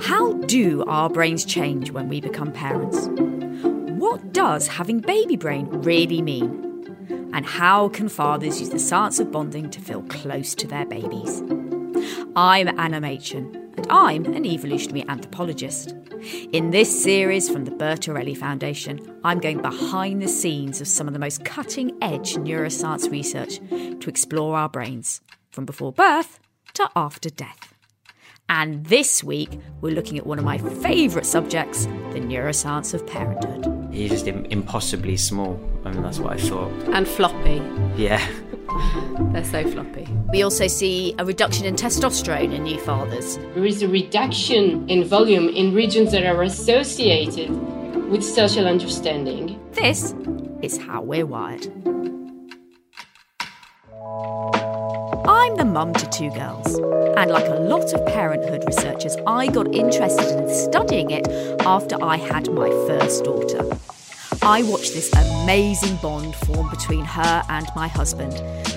How do our brains change when we become parents? What does having baby brain really mean? And how can fathers use the science of bonding to feel close to their babies? I'm Anna Machin, and I'm an evolutionary anthropologist. In this series from the Bertarelli Foundation, I'm going behind the scenes of some of the most cutting edge neuroscience research to explore our brains, from before birth to after death. And this week, we're looking at one of my favourite subjects the neuroscience of parenthood. He's just impossibly small. I mean, that's what I thought. And floppy. Yeah. They're so floppy. We also see a reduction in testosterone in new fathers. There is a reduction in volume in regions that are associated with social understanding. This is how we're wired. I'm the mum to two girls, and like a lot of parenthood researchers, I got interested in studying it after I had my first daughter. I watched this amazing bond form between her and my husband,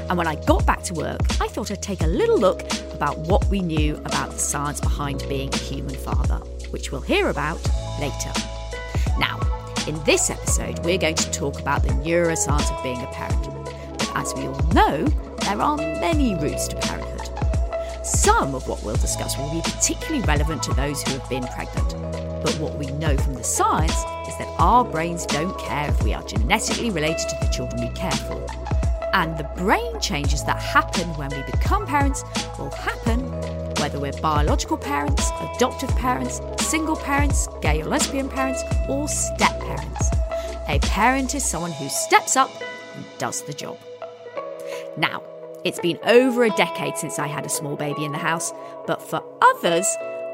and when I got back to work, I thought I'd take a little look about what we knew about the science behind being a human father, which we'll hear about later. Now, in this episode, we're going to talk about the neuroscience of being a parent. But as we all know, there are many routes to parenthood. Some of what we'll discuss will be particularly relevant to those who have been pregnant. But what we know from the science is that our brains don't care if we are genetically related to the children we care for. And the brain changes that happen when we become parents will happen whether we're biological parents, adoptive parents, single parents, gay or lesbian parents, or step parents. A parent is someone who steps up and does the job. Now, it's been over a decade since I had a small baby in the house, but for others,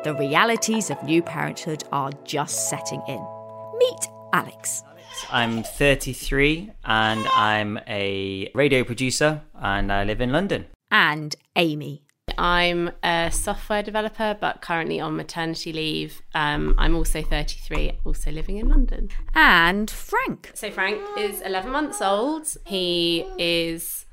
the realities of new parenthood are just setting in. Meet Alex. I'm 33 and I'm a radio producer and I live in London. And Amy. I'm a software developer, but currently on maternity leave. Um, I'm also 33, also living in London. And Frank. So, Frank is 11 months old. He is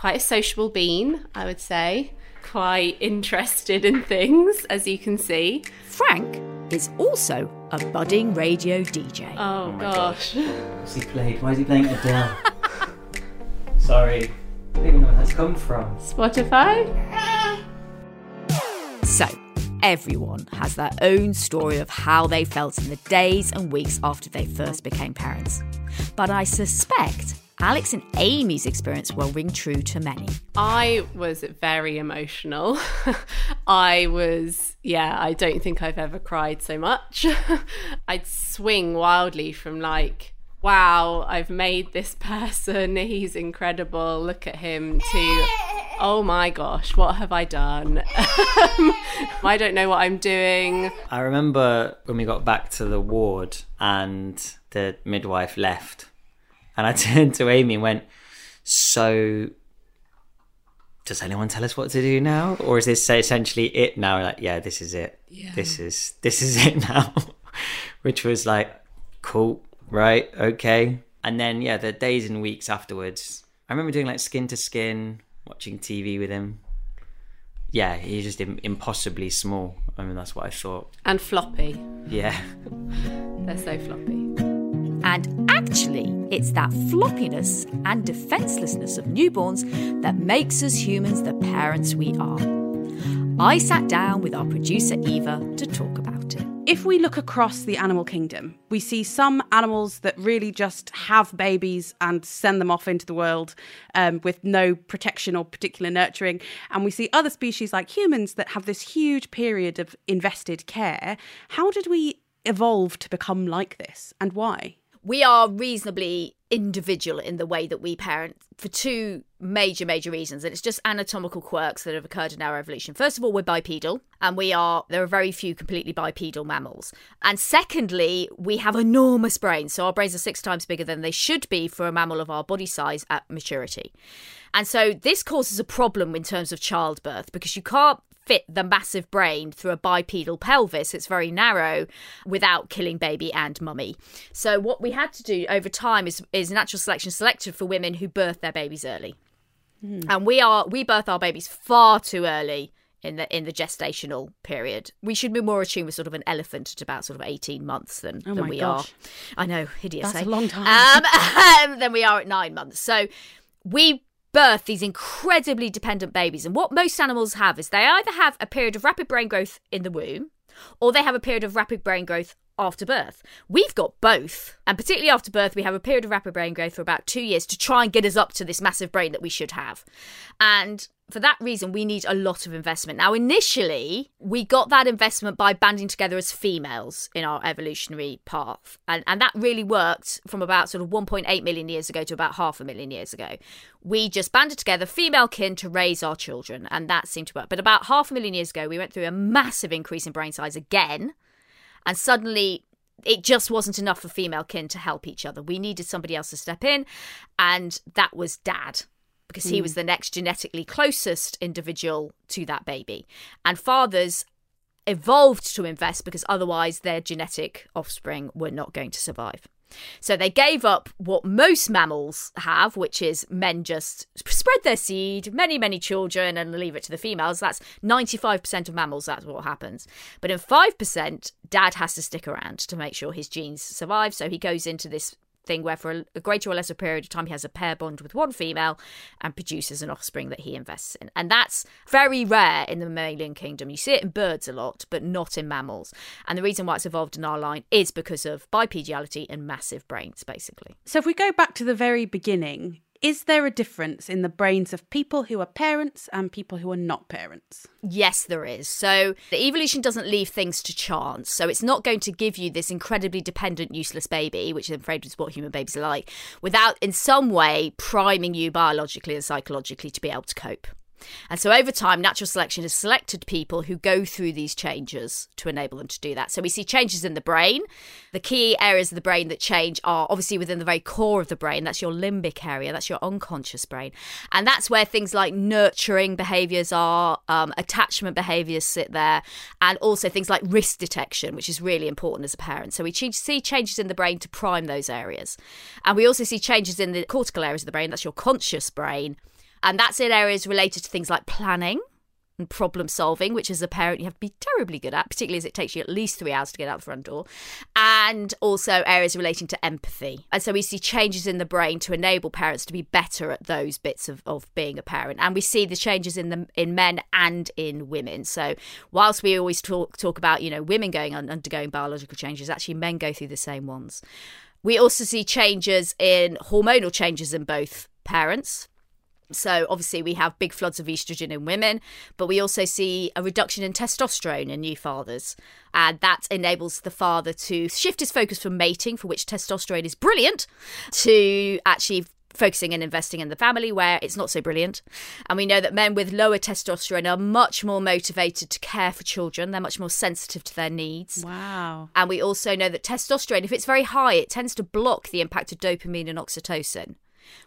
quite a sociable being, I would say. Quite interested in things, as you can see. Frank is also a budding radio DJ. Oh, oh gosh. What's he played? Why is he playing Adele? Sorry. I don't even know where that's come from. Spotify? So, everyone has their own story of how they felt in the days and weeks after they first became parents. But I suspect Alex and Amy's experience will ring true to many. I was very emotional. I was, yeah, I don't think I've ever cried so much. I'd swing wildly from like, wow, I've made this person, he's incredible, look at him, to, oh my gosh, what have I done? I don't know what I'm doing. I remember when we got back to the ward and the midwife left, and I turned to Amy and went, So, does anyone tell us what to do now? Or is this essentially it now? Like, yeah, this is it. This is this is it now. Which was like, cool, right, okay. And then yeah, the days and weeks afterwards, I remember doing like skin to skin, watching TV with him. Yeah, he's just Im- impossibly small. I mean, that's what I thought. And floppy. Yeah. They're so floppy. And actually, it's that floppiness and defenselessness of newborns that makes us humans the parents we are. I sat down with our producer Eva to talk about it. If we look across the animal kingdom, we see some animals that really just have babies and send them off into the world um, with no protection or particular nurturing. And we see other species like humans that have this huge period of invested care. How did we evolve to become like this and why? We are reasonably individual in the way that we parent for two major major reasons and it's just anatomical quirks that have occurred in our evolution. First of all we're bipedal and we are there are very few completely bipedal mammals. And secondly we have enormous brains so our brains are six times bigger than they should be for a mammal of our body size at maturity. And so this causes a problem in terms of childbirth because you can't fit the massive brain through a bipedal pelvis. It's very narrow without killing baby and mummy. So what we had to do over time is is natural selection selected for women who birth their babies early. And we are we birth our babies far too early in the in the gestational period. We should be more attuned with sort of an elephant at about sort of eighteen months than, Oh than we gosh. are. I know, hideous. That's eh? a long time. Um, than we are at nine months. So we birth these incredibly dependent babies, and what most animals have is they either have a period of rapid brain growth in the womb, or they have a period of rapid brain growth after birth. We've got both. And particularly after birth, we have a period of rapid brain growth for about two years to try and get us up to this massive brain that we should have. And for that reason, we need a lot of investment. Now, initially, we got that investment by banding together as females in our evolutionary path. And, and that really worked from about sort of 1.8 million years ago to about half a million years ago. We just banded together female kin to raise our children, and that seemed to work. But about half a million years ago, we went through a massive increase in brain size again and suddenly it just wasn't enough for female kin to help each other. We needed somebody else to step in, and that was dad. Because he was hmm. the next genetically closest individual to that baby. And fathers evolved to invest because otherwise their genetic offspring were not going to survive. So they gave up what most mammals have, which is men just spread their seed, many, many children, and leave it to the females. That's 95% of mammals, that's what happens. But in 5%, dad has to stick around to make sure his genes survive. So he goes into this thing where for a, greater or lesser period of time he has a pair bond with one female and produces an offspring that he invests in. And that's very rare in the mammalian kingdom. You see it in birds a lot but not in mammals. And the reason why it's evolved in our line is because of bipediality and massive brains basically. So if we go back to the very beginning, is there a difference in the brains of people who are parents and people who are not parents? Yes, there is. So the evolution doesn't leave things to chance. So it's not going to give you this incredibly dependent, useless baby, which I'm afraid is what human babies are like, without in some way priming you biologically and psychologically to be able to cope. And so over time, natural selection has selected people who go through these changes to enable them to do that. So we see changes in the brain. The key areas of the brain that change are obviously within the very core of the brain. That's your limbic area, that's your unconscious brain. And that's where things like nurturing behaviors are, um, attachment behaviors sit there, and also things like risk detection, which is really important as a parent. So we see changes in the brain to prime those areas. And we also see changes in the cortical areas of the brain, that's your conscious brain. And that's in areas related to things like planning and problem solving, which as a parent you have to be terribly good at, particularly as it takes you at least three hours to get out the front door. And also areas relating to empathy. And so we see changes in the brain to enable parents to be better at those bits of, of being a parent. And we see the changes in the in men and in women. So whilst we always talk talk about, you know, women going on undergoing biological changes, actually men go through the same ones. We also see changes in hormonal changes in both parents. So obviously we have big floods of estrogen in women, but we also see a reduction in testosterone in new fathers. And that enables the father to shift his focus from mating, for which testosterone is brilliant, to actually focusing and investing in the family where it's not so brilliant. And we know that men with lower testosterone are much more motivated to care for children. They're much more sensitive to their needs. Wow. And we also know that testosterone, if it's very high, it tends to block the impact of dopamine and oxytocin,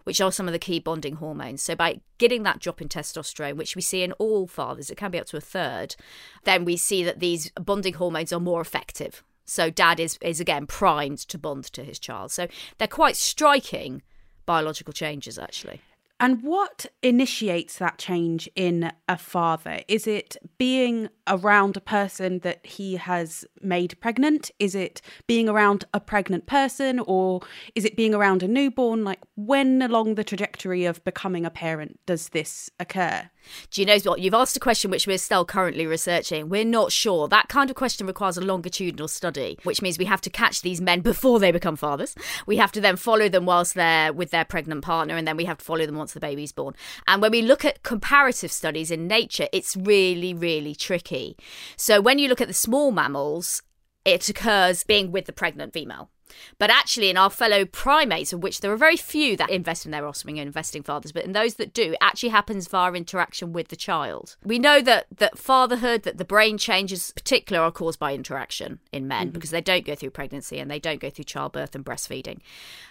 which are some of the key bonding hormones. So by getting that drop in testosterone, which we see in all fathers, it can be up to a third, then we see that these bonding hormones are more effective. So dad is, is again primed to bond to his child. So they're quite striking biological changes actually. And what initiates that change in a father? Is it being around a person that he has made pregnant? Is it being around a pregnant person? Or is it being around a newborn? Like, when along the trajectory of becoming a parent does this occur? Do you know what? You've asked a question which we're still currently researching. We're not sure. That kind of question requires a longitudinal study, which means we have to catch these men before they become fathers. We have to then follow them whilst they're with their pregnant partner, and then we have to follow them once the baby's born. And when we look at comparative studies in nature, it's really, really tricky. So when you look at the small mammals, it occurs being with the pregnant female. But actually, in our fellow primates, of which there are very few that invest in their offspring and investing fathers, but in those that do, it actually happens via interaction with the child. We know that that fatherhood, that the brain changes, in particular, are caused by interaction in men mm-hmm. because they don't go through pregnancy and they don't go through childbirth and breastfeeding.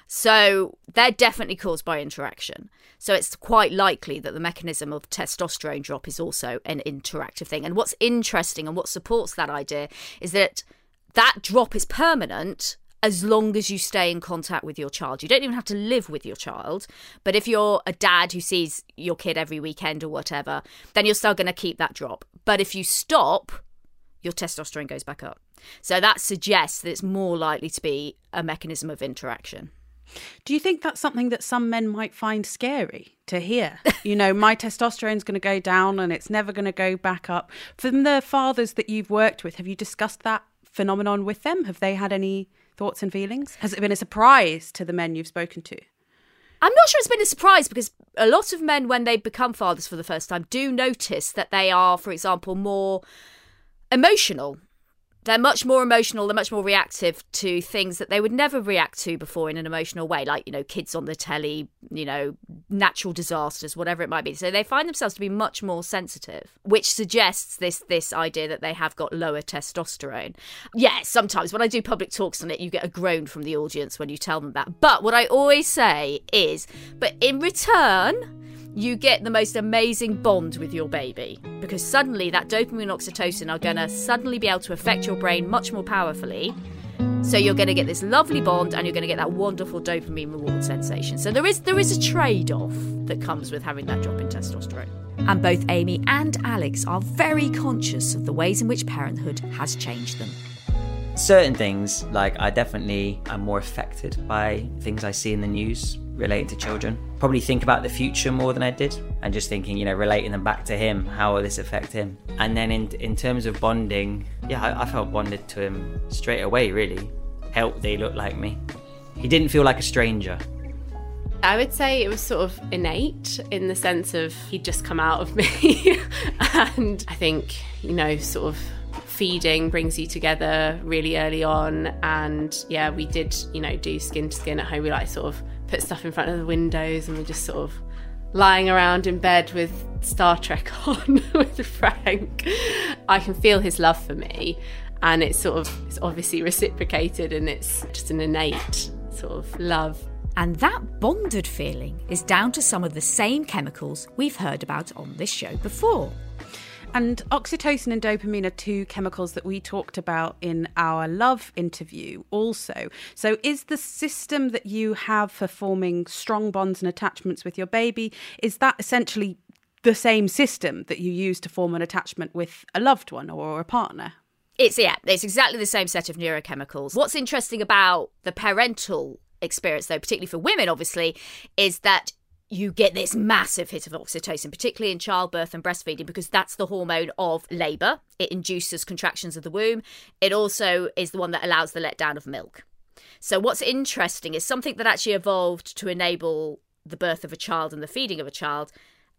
So they're definitely caused by interaction. So it's quite likely that the mechanism of testosterone drop is also an interactive thing. And what's interesting and what supports that idea is that that drop is permanent as long as you stay in contact with your child. You don't even have to live with your child, but if you're a dad who sees your kid every weekend or whatever, then you're still going to keep that drop. But if you stop, your testosterone goes back up. So that suggests that it's more likely to be a mechanism of interaction. Do you think that's something that some men might find scary to hear? you know, my testosterone's going to go down and it's never going to go back up. From the fathers that you've worked with, have you discussed that phenomenon with them? Have they had any thoughts and feelings? Has it been a surprise to the men you've spoken to? I'm not sure it's been a surprise because a lot of men, when they become fathers for the first time, do notice that they are, for example, more emotional they're much more emotional they're much more reactive to things that they would never react to before in an emotional way like you know kids on the telly you know natural disasters whatever it might be. So they find themselves to be much more sensitive which suggests this this idea that they have got lower testosterone. Yeah sometimes when i do public talks on it you get a groan from the audience when you tell them that. But what i always say is but in return you get the most amazing bond with your baby because suddenly that dopamine and oxytocin are going to suddenly be able to affect your brain much more powerfully. So you're going to get this lovely bond and you're going to get that wonderful dopamine reward sensation. So there is there is a trade-off that comes with having that drop in testosterone. And both Amy and Alex are very conscious of the ways in which parenthood has changed them certain things like i definitely am more affected by things i see in the news relating to children. Probably think about the future more than I did, and just thinking, you know, relating them back to him. How will this affect him? And then in in terms of bonding, yeah, I, I felt bonded to him straight away. Really, helped that he looked like me. He didn't feel like a stranger. I would say it was sort of innate in the sense of he'd just come out of me. and I think, you know, sort of feeding brings you together really early on. And yeah, we did, you know, do skin to skin at home. We like sort of put stuff in front of the windows and we're just sort of lying around in bed with Star Trek on with Frank. I can feel his love for me and it's sort of it's obviously reciprocated and it's just an innate sort of love. And that bonded feeling is down to some of the same chemicals we've heard about on this show before. And oxytocin and dopamine are two chemicals that we talked about in our love interview also. So, is the system that you have for forming strong bonds and attachments with your baby, is that essentially the same system that you use to form an attachment with a loved one or a partner? It's yeah, it's exactly the same set of neurochemicals. What's interesting about the parental experience though, particularly for women obviously, is that you get this massive hit of oxytocin, particularly in childbirth and breastfeeding, because that's the hormone of labour. It induces contractions of the womb. It also is the one that allows the letdown of milk. So, what's interesting is something that actually evolved to enable the birth of a child and the feeding of a child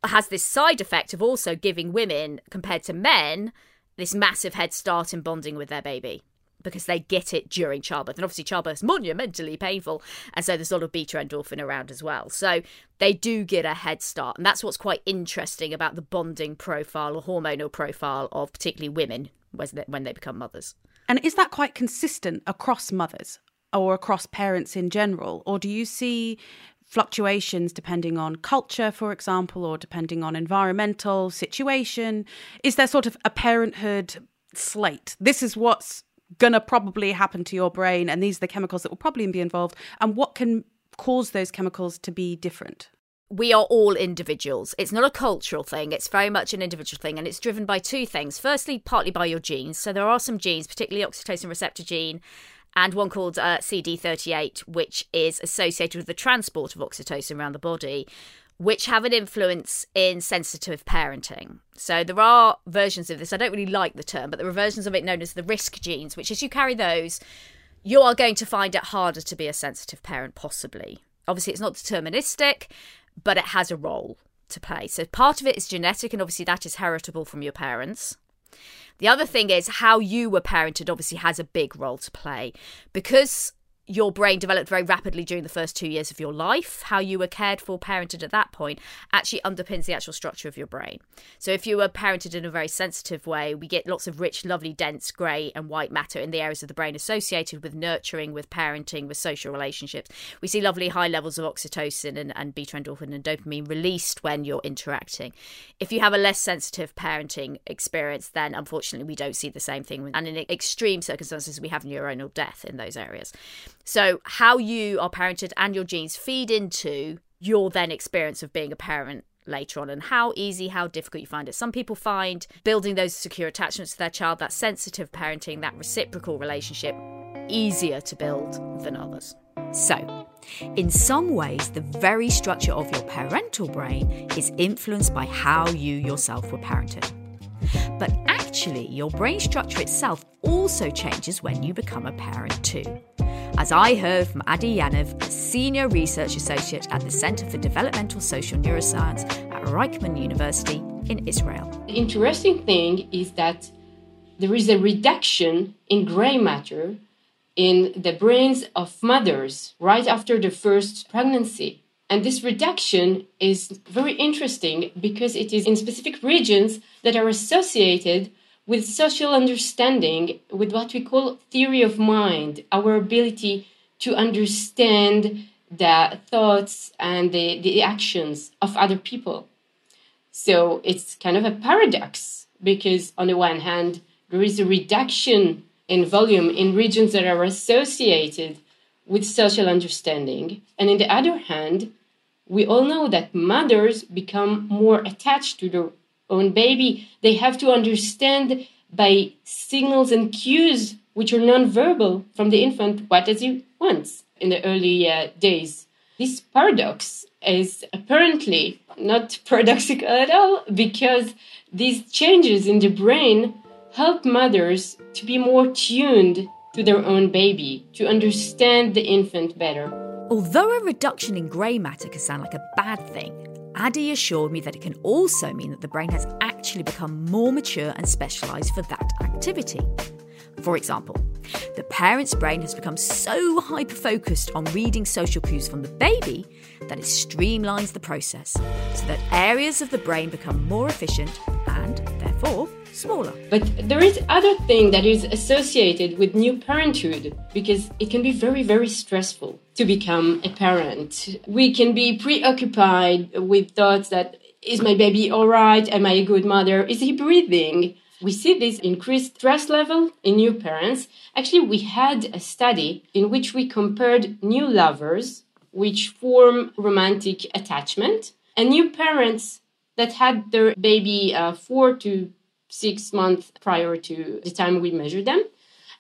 has this side effect of also giving women, compared to men, this massive head start in bonding with their baby because they get it during childbirth. And obviously, childbirth is monumentally painful. And so there's a lot of beta endorphin around as well. So they do get a head start. And that's what's quite interesting about the bonding profile or hormonal profile of particularly women when they become mothers. And is that quite consistent across mothers or across parents in general? Or do you see fluctuations depending on culture, for example, or depending on environmental situation? Is there sort of a parenthood slate? This is what's gonna probably happen to your brain and these are the chemicals that will probably be involved and what can cause those chemicals to be different we are all individuals. It's not a cultural thing, it's very much an individual thing, and it's driven by two things. Firstly, partly by your genes. So, there are some genes, particularly oxytocin receptor gene, and one called uh, CD38, which is associated with the transport of oxytocin around the body, which have an influence in sensitive parenting. So there are versions of this. I don't really like the term, but there are versions of it known as the risk genes, which as you carry those, you are going to find it harder to be a sensitive parent, possibly. Obviously, it's not deterministic, but it has a role to play. So part of it is genetic, and obviously that is heritable from your parents. The other thing is how you were parented, obviously, has a big role to play because your brain developed very rapidly during the first two years of your life. How you were cared for, parented at that point, actually underpins the actual structure of your brain. So, if you were parented in a very sensitive way, we get lots of rich, lovely, dense grey and white matter in the areas of the brain associated with nurturing, with parenting, with social relationships. We see lovely high levels of oxytocin and, and beta endorphin and dopamine released when you're interacting. If you have a less sensitive parenting experience, then unfortunately we don't see the same thing. And in extreme circumstances, we have neuronal death in those areas. So, how you are parented and your genes feed into your then experience of being a parent later on and how easy, how difficult you find it. Some people find building those secure attachments to their child, that sensitive parenting, that reciprocal relationship, easier to build than others. So, in some ways, the very structure of your parental brain is influenced by how you yourself were parented. But actually, your brain structure itself also changes when you become a parent too as I heard from Adi Yaniv, a senior research associate at the Center for Developmental Social Neuroscience at Reichman University in Israel. The interesting thing is that there is a reduction in gray matter in the brains of mothers right after the first pregnancy. And this reduction is very interesting because it is in specific regions that are associated with social understanding, with what we call theory of mind, our ability to understand the thoughts and the, the actions of other people. So it's kind of a paradox because, on the one hand, there is a reduction in volume in regions that are associated with social understanding. And in the other hand, we all know that mothers become more attached to their own baby, they have to understand by signals and cues which are non-verbal from the infant what does he want in the early uh, days. This paradox is apparently not paradoxical at all because these changes in the brain help mothers to be more tuned to their own baby, to understand the infant better. Although a reduction in grey matter can sound like a bad thing, Adi assured me that it can also mean that the brain has actually become more mature and specialised for that activity. For example, the parent's brain has become so hyper focused on reading social cues from the baby that it streamlines the process so that areas of the brain become more efficient and, therefore, smaller. But there is other thing that is associated with new parenthood because it can be very very stressful to become a parent. We can be preoccupied with thoughts that is my baby all right? Am I a good mother? Is he breathing? We see this increased stress level in new parents. Actually, we had a study in which we compared new lovers which form romantic attachment and new parents that had their baby uh, four to six months prior to the time we measured them.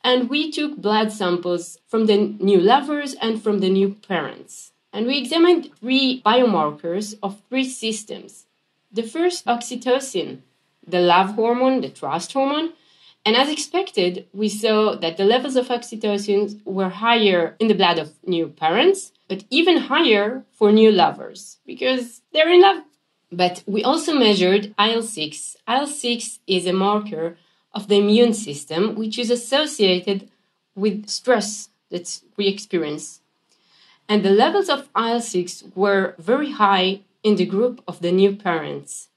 And we took blood samples from the new lovers and from the new parents. And we examined three biomarkers of three systems. The first, oxytocin, the love hormone, the trust hormone. And as expected, we saw that the levels of oxytocin were higher in the blood of new parents, but even higher for new lovers because they're in love but we also measured IL 6. IL 6 is a marker of the immune system, which is associated with stress that we experience. And the levels of IL 6 were very high in the group of the new parents,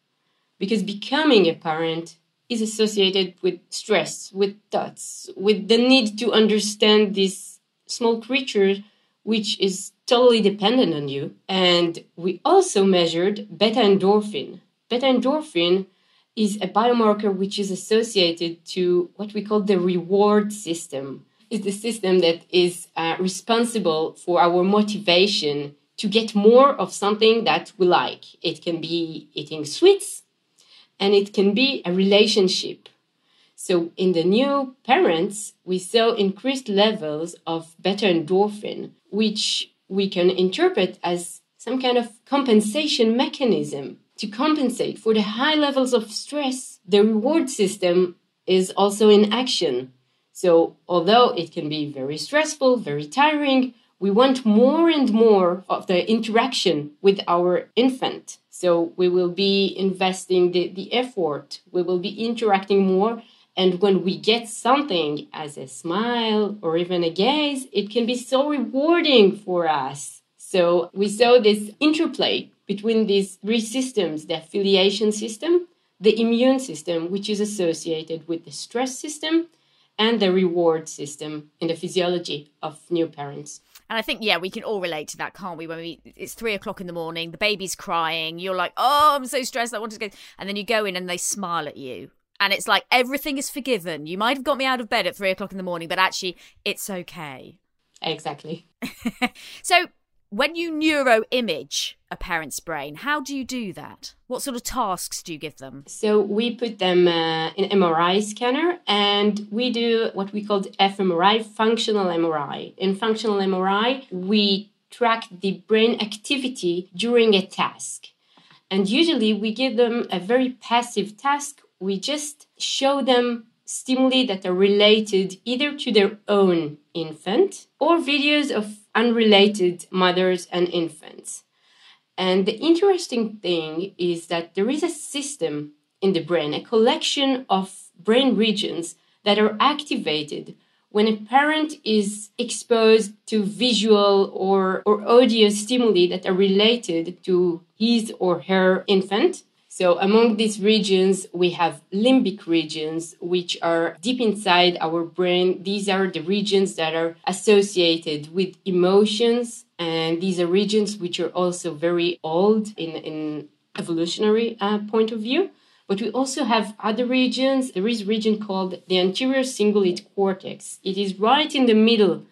because becoming a parent is associated with stress, with thoughts, with the need to understand this small creature which is totally dependent on you. And we also measured beta endorphin. Beta endorphin is a biomarker which is associated to what we call the reward system. It's the system that is uh, responsible for our motivation to get more of something that we like. It can be eating sweets and it can be a relationship. So in the new parents, we saw increased levels of beta endorphin, which we can interpret as some kind of compensation mechanism to compensate for the high levels of stress. The reward system is also in action. So, although it can be very stressful, very tiring, we want more and more of the interaction with our infant. So, we will be investing the, the effort, we will be interacting more. And when we get something as a smile or even a gaze, it can be so rewarding for us. So we saw this interplay between these three systems the affiliation system, the immune system, which is associated with the stress system, and the reward system in the physiology of new parents. And I think, yeah, we can all relate to that, can't we? When we it's three o'clock in the morning, the baby's crying, you're like, oh, I'm so stressed, I want to go. And then you go in and they smile at you and it's like everything is forgiven. You might have got me out of bed at three o'clock in the morning, but actually, it's okay. Exactly. So, when you neuro image a parent's brain, how do you do that? What sort of tasks do you give them? So we put them uh, in MRI scanner and we do what we call fMRI, functional MRI. In functional MRI, we track the brain activity during a task. And usually we give them a very passive task. We just show them stimuli that are related either to their own infant or videos of unrelated mothers and infants. And the interesting thing is that there is a system in the brain, a collection of brain regions that are activated when a parent is exposed to visual or, or audio stimuli that are related to his or her infant. So, among these regions, we have limbic regions, which are deep inside our brain. These are the regions that are associated with emotions, and these are regions which are also very old in, in evolutionary uh, point of view. But we also have other regions. There is a region called the anterior cingulate cortex. It is right in the middle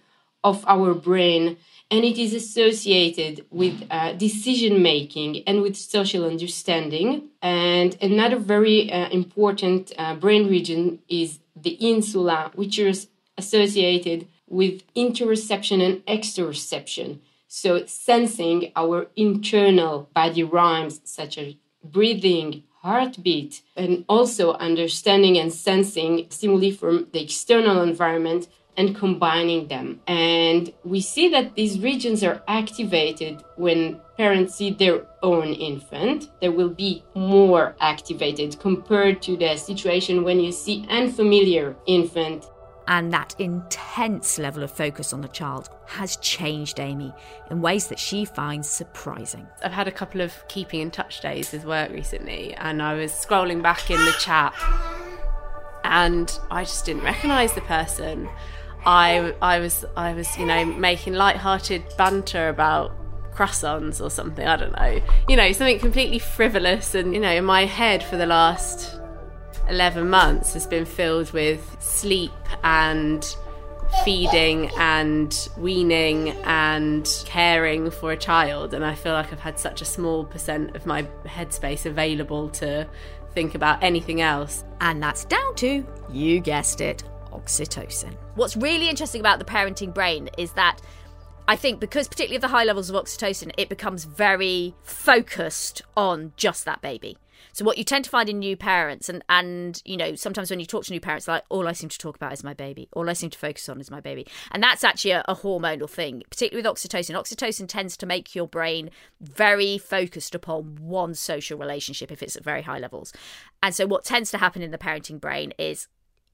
of our brain and it is associated with uh, decision making and with social understanding. And another very uh, important uh, brain region is the insula, which is associated with interoception and exteroception. So, sensing our internal body rhymes, such as breathing, heartbeat, and also understanding and sensing stimuli from the external environment and combining them. And we see that these regions are activated when parents see their own infant. They will be more activated compared to the situation when you see an unfamiliar infant. And that intense level of focus on the child has changed Amy in ways that she finds surprising. I've had a couple of keeping in touch days with work recently, and I was scrolling back in the chat and I just didn't recognize the person. I I was I was you know making light-hearted banter about croissants or something. I don't know. You know something completely frivolous, and you know my head for the last eleven months has been filled with sleep and feeding and weaning and caring for a child and I feel like I've had such a small percent of my headspace available to think about anything else. And that's down to, you guessed it, oxytocin. What's really interesting about the parenting brain is that I think because particularly of the high levels of oxytocin, it becomes very focused on just that baby. So what you tend to find in new parents, and and you know sometimes when you talk to new parents, like all I seem to talk about is my baby. All I seem to focus on is my baby, and that's actually a, a hormonal thing, particularly with oxytocin. Oxytocin tends to make your brain very focused upon one social relationship if it's at very high levels, and so what tends to happen in the parenting brain is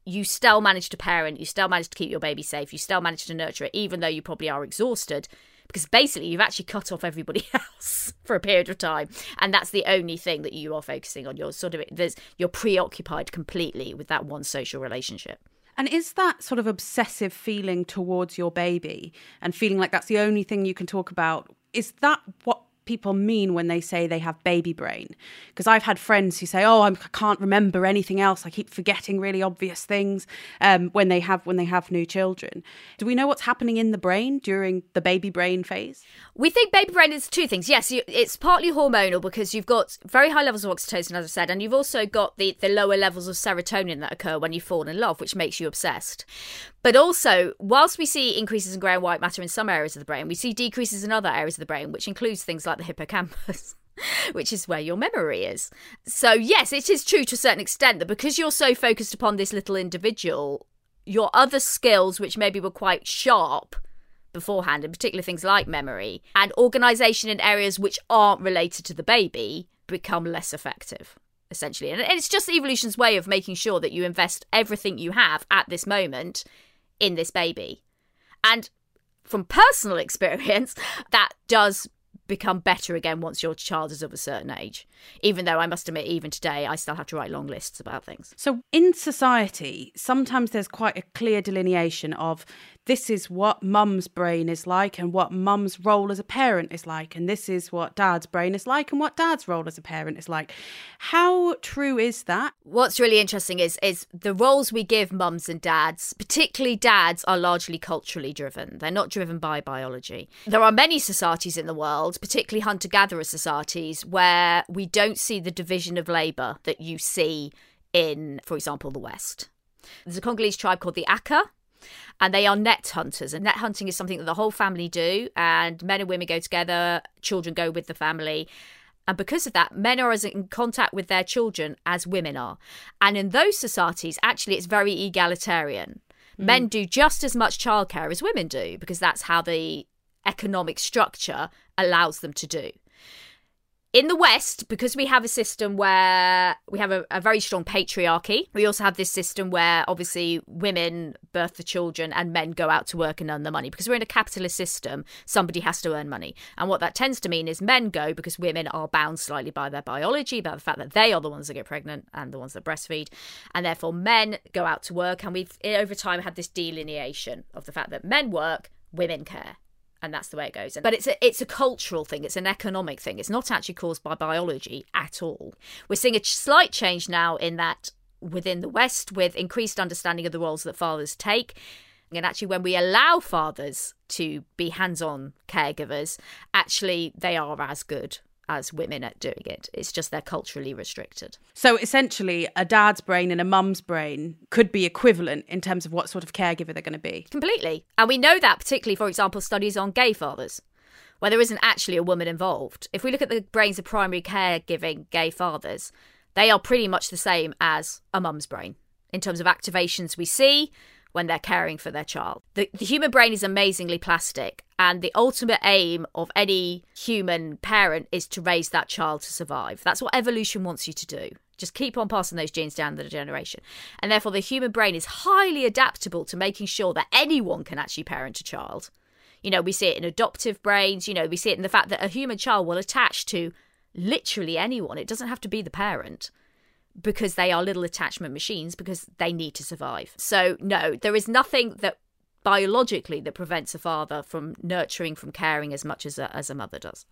you still manage to parent, you still manage to keep your baby safe, you still manage to nurture it, even though you probably are exhausted, because basically you've actually cut off everybody else for a period of time, and that's the only thing that you are focusing on. You're sort of there's you're preoccupied completely with that one social relationship. And is that sort of obsessive feeling towards your baby and feeling like that's the only thing you can talk about? Is that what people mean when they say they have baby brain. Because I've had friends who say, "Oh, I'm, I can not remember anything else. I keep forgetting really obvious things." Um, when they have when they have new children, do we know what's happening in the brain during the baby brain phase? We think baby brain is two things. Yes, you, it's partly hormonal because you've got very high levels of oxytocin, as I said, and you've also got the, the lower levels of serotonin that occur when you fall in love, which makes you obsessed. But also, whilst we see increases in grey and white matter in some areas of the brain, we see decreases in other areas of the brain, which includes things like the hippocampus. which is where your memory is. So, yes, it is true to a certain extent that because you're so focused upon this little individual, your other skills, which maybe were quite sharp beforehand, in particular things like memory and organization in areas which aren't related to the baby, become less effective. Essentially. And it's just evolution's way of making sure that you invest everything you have at this moment in this baby. And from personal experience, that does become better again once your child is of a certain age. Even though I must admit, even today, I still have to write long lists about things. So, in society, sometimes there's quite a clear delineation of this is what mum's brain is like and what mum's role as a parent is like, and this is what dad's brain is like and what dad's role as a parent is like. How true is that? What's really interesting is is the roles we give mums and dads, particularly dads, are largely culturally driven. They're not driven by biology. There are many societies in the world, particularly hunter gatherer societies, where we don't see the division of labour that you see in, for example, the West. There's a Congolese tribe called the Aka, and they are net hunters. And net hunting is something that the whole family do, and men and women go together, children go with the family. And because of that, men are as in contact with their children as women are. And in those societies, actually, it's very egalitarian. Mm. Men do just as much childcare as women do because that's how the economic structure allows them to do in the West, because we have a system where we have a, a, very strong patriarchy, we also have this system where obviously women birth the children and men go out to work and earn the money. Because we're in a capitalist system, somebody has to earn money. And what that tends to mean is men go because women are bound slightly by their biology, by the fact that they are the ones that get pregnant and the ones that breastfeed. And therefore, men go out to work. And we've eh, over time had this delineation of the fact that men work, women care and that's the way it goes. But it's a it's a cultural thing. It's an economic thing. It's not actually caused by biology at all. We're seeing a slight change now in that within the West, with increased understanding of the roles that fathers take. And actually, when we allow fathers to be hands on caregivers, actually, they are as good as women at doing it. It's just they're culturally restricted. So essentially, a dad's brain and a mum's brain could be equivalent in terms of what sort of caregiver they're going to be. Completely. And we know that, particularly, for example, studies on gay fathers, where there isn't actually a woman involved. If we look at the brains of primary caregiving gay fathers, they are pretty much the same as a mum's brain in terms of activations we see when they're caring for their child. The, the human brain is amazingly plastic, and the ultimate aim of any human parent is to raise that child to survive. That's what evolution wants you to do. Just keep on passing those genes down the generation. And therefore, the human brain is highly adaptable to making sure that anyone can actually parent a child. You know, we see it in adoptive brains, you know, we see it in the fact that a human child will attach to literally anyone. It doesn't have to be the parent because they are little attachment machines because they need to survive. So, no, there is nothing that biologically that prevents a father from nurturing, from caring as much as a, as a mother does.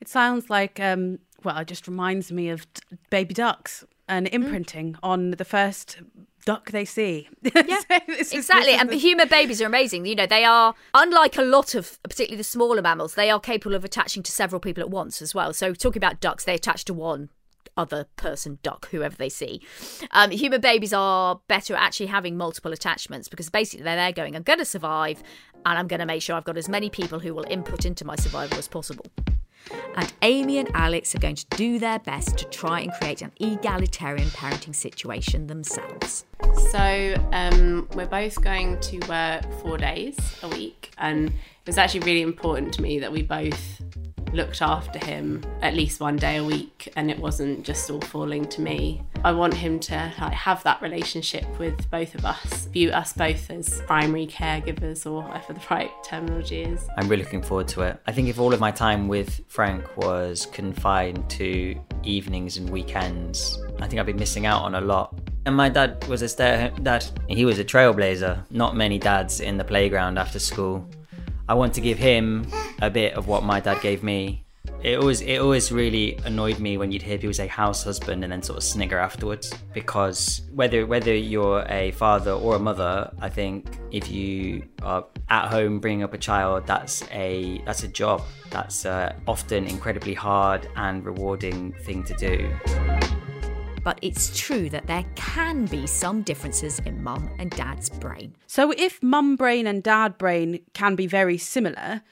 It sounds like, um, well, it just reminds me of baby ducks and imprinting mm. on the first duck they see. Yeah, exactly. and human babies are amazing. You know, they are unlike a lot of, particularly the smaller mammals, they are capable of attaching to several people at once as well. So, talking about ducks, they attach to one other person, duck, whoever they see. Um, human babies are better at actually having multiple attachments because basically they're there going, I'm going to survive and I'm going to make sure I've got as many people who will input into my survival as possible. And Amy and Alex are going to do their best to try and create an egalitarian parenting situation themselves. So, um, we're both going to work four days a week, and it was actually really important to me that we both looked after him at least one day a week and it wasn't just all falling to me. I want him to like, have that relationship with both of us, view us both as primary caregivers or whatever the right terminology is. I'm really looking forward to it. I think if all of my time with Frank was confined to evenings and weekends, I think I'd be missing out on a lot. And my dad was a stay at home dad. He was a trailblazer. Not many dads in the playground after school. I want to give him a bit of what my dad gave me. It always it always really annoyed me when you'd hear people say house husband and then sort of snigger afterwards because whether whether you're a father or a mother, I think if you are at home bringing up a child, that's a that's a job. That's uh, often incredibly hard and rewarding thing to do but it's true that there can be some differences in mum and dad's brain. So, if mum brain and dad brain can be very similar,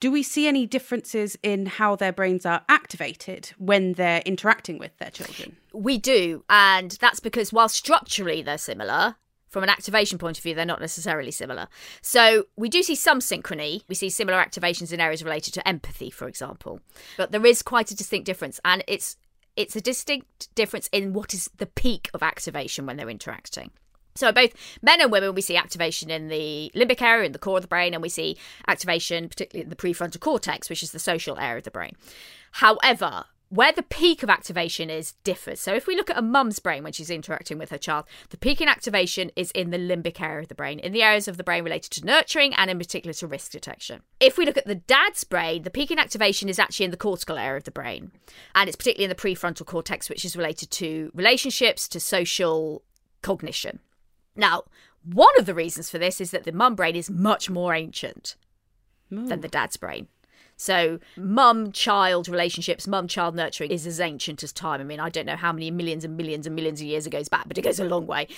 do we see any differences in how their brains are activated when they're interacting with their children? We do, and that's because while structurally they're similar, from an activation point of view, they're not necessarily similar. So we do see some synchrony. We see similar activations in areas related to empathy, for example. But there is quite a distinct difference, and it's it's a distinct difference in what is the peak of activation when they're interacting. So, both men and women, we see activation in the limbic area, in the core of the brain, and we see activation, particularly in the prefrontal cortex, which is the social area of the brain. However, where the peak of activation is differs. So if we look at a mum's brain when she's interacting with her child, the peak in activation is in the limbic area of the brain, in the areas of the brain related to nurturing and in particular to risk detection. If we look at the dad's brain, the peak in activation is actually in the cortical area of the brain, and it's particularly in the prefrontal cortex, which is related to relationships, to social cognition. Now, one of the reasons for this is that the mum brain is much more ancient than hmm. the dad's brain. So, mum child relationships, mum child nurturing is as ancient as time. I mean, I don't know how many millions and millions and millions of years it goes back, but it goes a long way.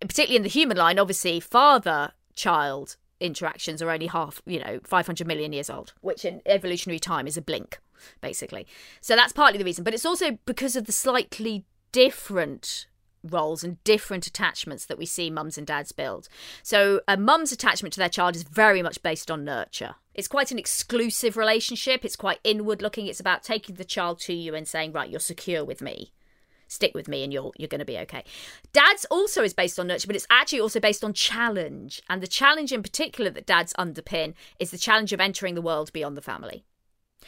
Particularly in the human line, obviously, father child interactions are only half, you know, 500 million years old, which in evolutionary time is a blink, basically. So, that's partly the reason. But it's also because of the slightly different roles and different attachments that we see mums and dads build. So, a mum's attachment to their child is very much based on nurture. It's quite an exclusive relationship. It's quite inward looking. It's about taking the child to you and saying, "Right, you're secure with me. Stick with me and you're you're going to be okay." Dad's also is based on nurture, but it's actually also based on challenge. And the challenge in particular that dads underpin is the challenge of entering the world beyond the family.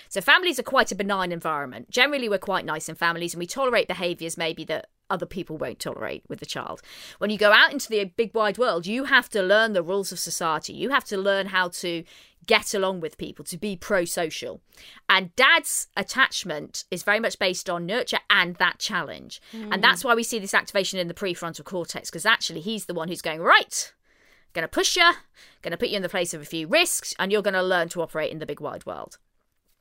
So families are quite a benign environment. Generally, we're quite nice in families and we tolerate behaviours maybe that other people won't tolerate with the child. When you go out into the big wide world, you have to learn the rules of society. You have to learn how to get along with people, to be pro social. And dad's attachment is very much based on nurture and that challenge. Mm. And that's why we see this activation in the prefrontal cortex, because actually he's the one who's going, right, going to push you, going to put you in the place of a few risks, and you're going to learn to operate in the big wide world.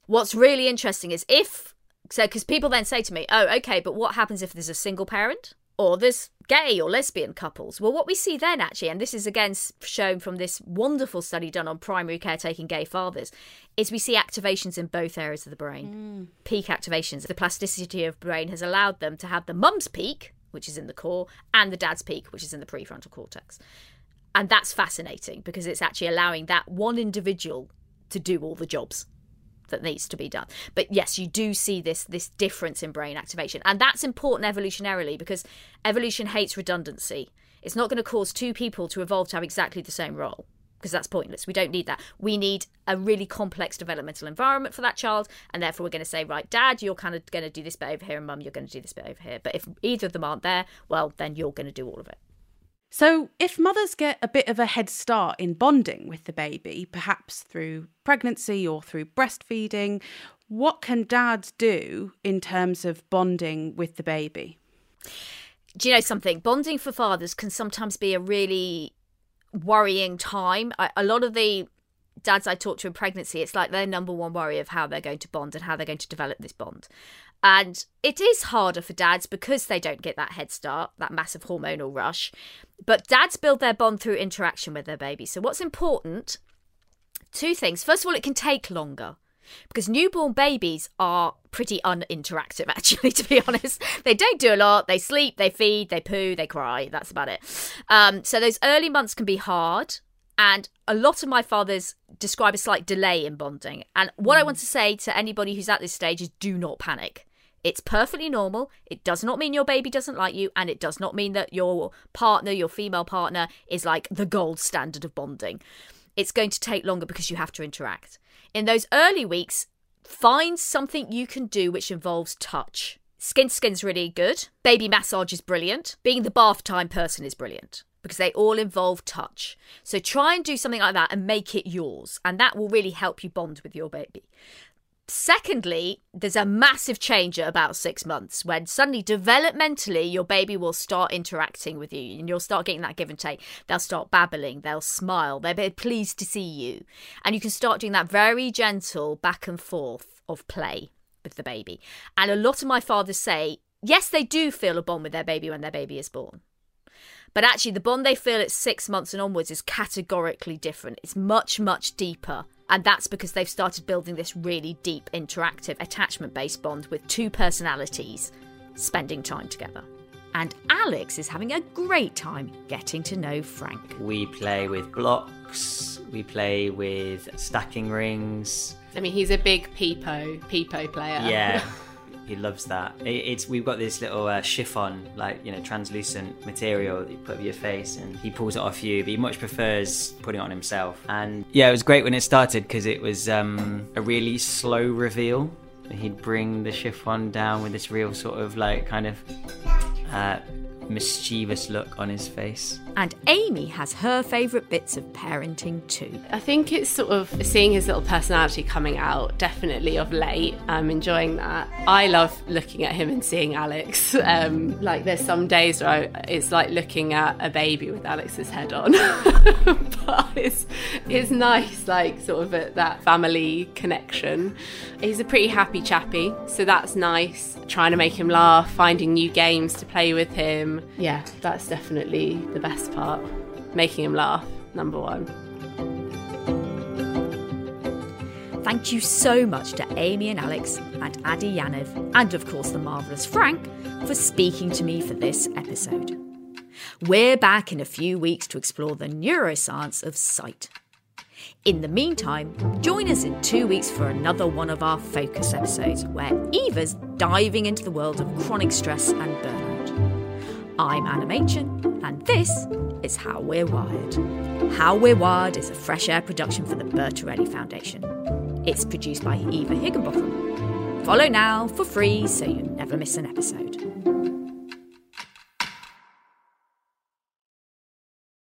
What's really interesting is if so because people then say to me, "Oh, okay, but what happens if there's a single parent or there's gay or lesbian couples?" Well, what we see then actually, and this is again shown from this wonderful study done on primary caretaking gay fathers, is we see activations in both areas of the brain. Mm. Peak activations. The plasticity of brain has allowed them to have the mum's peak, which is in the core, and the dad's peak, which is in the prefrontal cortex. And that's fascinating because it's actually allowing that one individual to do all the jobs that needs to be done. But yes, you do see this this difference in brain activation, and that's important evolutionarily because evolution hates redundancy. It's not going to cause two people to evolve to have exactly the same role because that's pointless. We don't need that. We need a really complex developmental environment for that child, and therefore we're going to say, right, dad, you're kind of going to do this bit over here, and mum, you're going to do this bit over here. But if either of them aren't there, well, then you're going to do all of it. So, if mothers get a bit of a head start in bonding with the baby, perhaps through pregnancy or through breastfeeding, what can dads do in terms of bonding with the baby? Do you know something? Bonding for fathers can sometimes be a really worrying time. A lot of the dads I talk to in pregnancy, it's like their number one worry of how they're going to bond and how they're going to develop this bond. And it is harder for dads because they don't get that head start, that massive hormonal rush. But dads build their bond through interaction with their baby. So, what's important? Two things. First of all, it can take longer because newborn babies are pretty uninteractive, actually, to be honest. They don't do a lot. They sleep, they feed, they poo, they cry. That's about it. Um, so, those early months can be hard. And a lot of my fathers describe a slight delay in bonding. And what mm. I want to say to anybody who's at this stage is do not panic. It's perfectly normal. It does not mean your baby doesn't like you, and it does not mean that your partner, your female partner, is like the gold standard of bonding. It's going to take longer because you have to interact. In those early weeks, find something you can do which involves touch. Skin skin's really good. Baby massage is brilliant. Being the bath time person is brilliant because they all involve touch. So try and do something like that and make it yours, and that will really help you bond with your baby. Secondly, there's a massive change at about six months when suddenly developmentally your baby will start interacting with you and you'll start getting that give and take. They'll start babbling, they'll smile, they'll be pleased to see you. And you can start doing that very gentle back and forth of play with the baby. And a lot of my fathers say, yes, they do feel a bond with their baby when their baby is born. But actually, the bond they feel at six months and onwards is categorically different. It's much, much deeper and that's because they've started building this really deep, interactive, attachment based bond with two personalities spending time together. And Alex is having a great time getting to know Frank. We play with blocks, we play with stacking rings. I mean, he's a big peepo, peepo player. Yeah. He loves that. It, it's we've got this little uh, chiffon, like you know, translucent material that you put over your face, and he pulls it off you. But he much prefers putting it on himself. And yeah, it was great when it started because it was um, a really slow reveal. He'd bring the chiffon down with this real sort of like kind of uh, mischievous look on his face. And Amy has her favourite bits of parenting too. I think it's sort of seeing his little personality coming out, definitely of late. I'm enjoying that. I love looking at him and seeing Alex. Um, like, there's some days where I, it's like looking at a baby with Alex's head on. but it's, it's nice, like, sort of a, that family connection. He's a pretty happy chappy, so that's nice. Trying to make him laugh, finding new games to play with him. Yeah, that's definitely the best part. Making him laugh, number one. Thank you so much to Amy and Alex and Adi Yaniv, and of course the marvellous Frank, for speaking to me for this episode. We're back in a few weeks to explore the neuroscience of sight. In the meantime, join us in two weeks for another one of our focus episodes where Eva's diving into the world of chronic stress and burnout. I'm Anna Machin, and this is How We're Wired. How We're Wired is a fresh air production for the Bertarelli Foundation. It's produced by Eva Higginbotham. Follow now for free so you never miss an episode.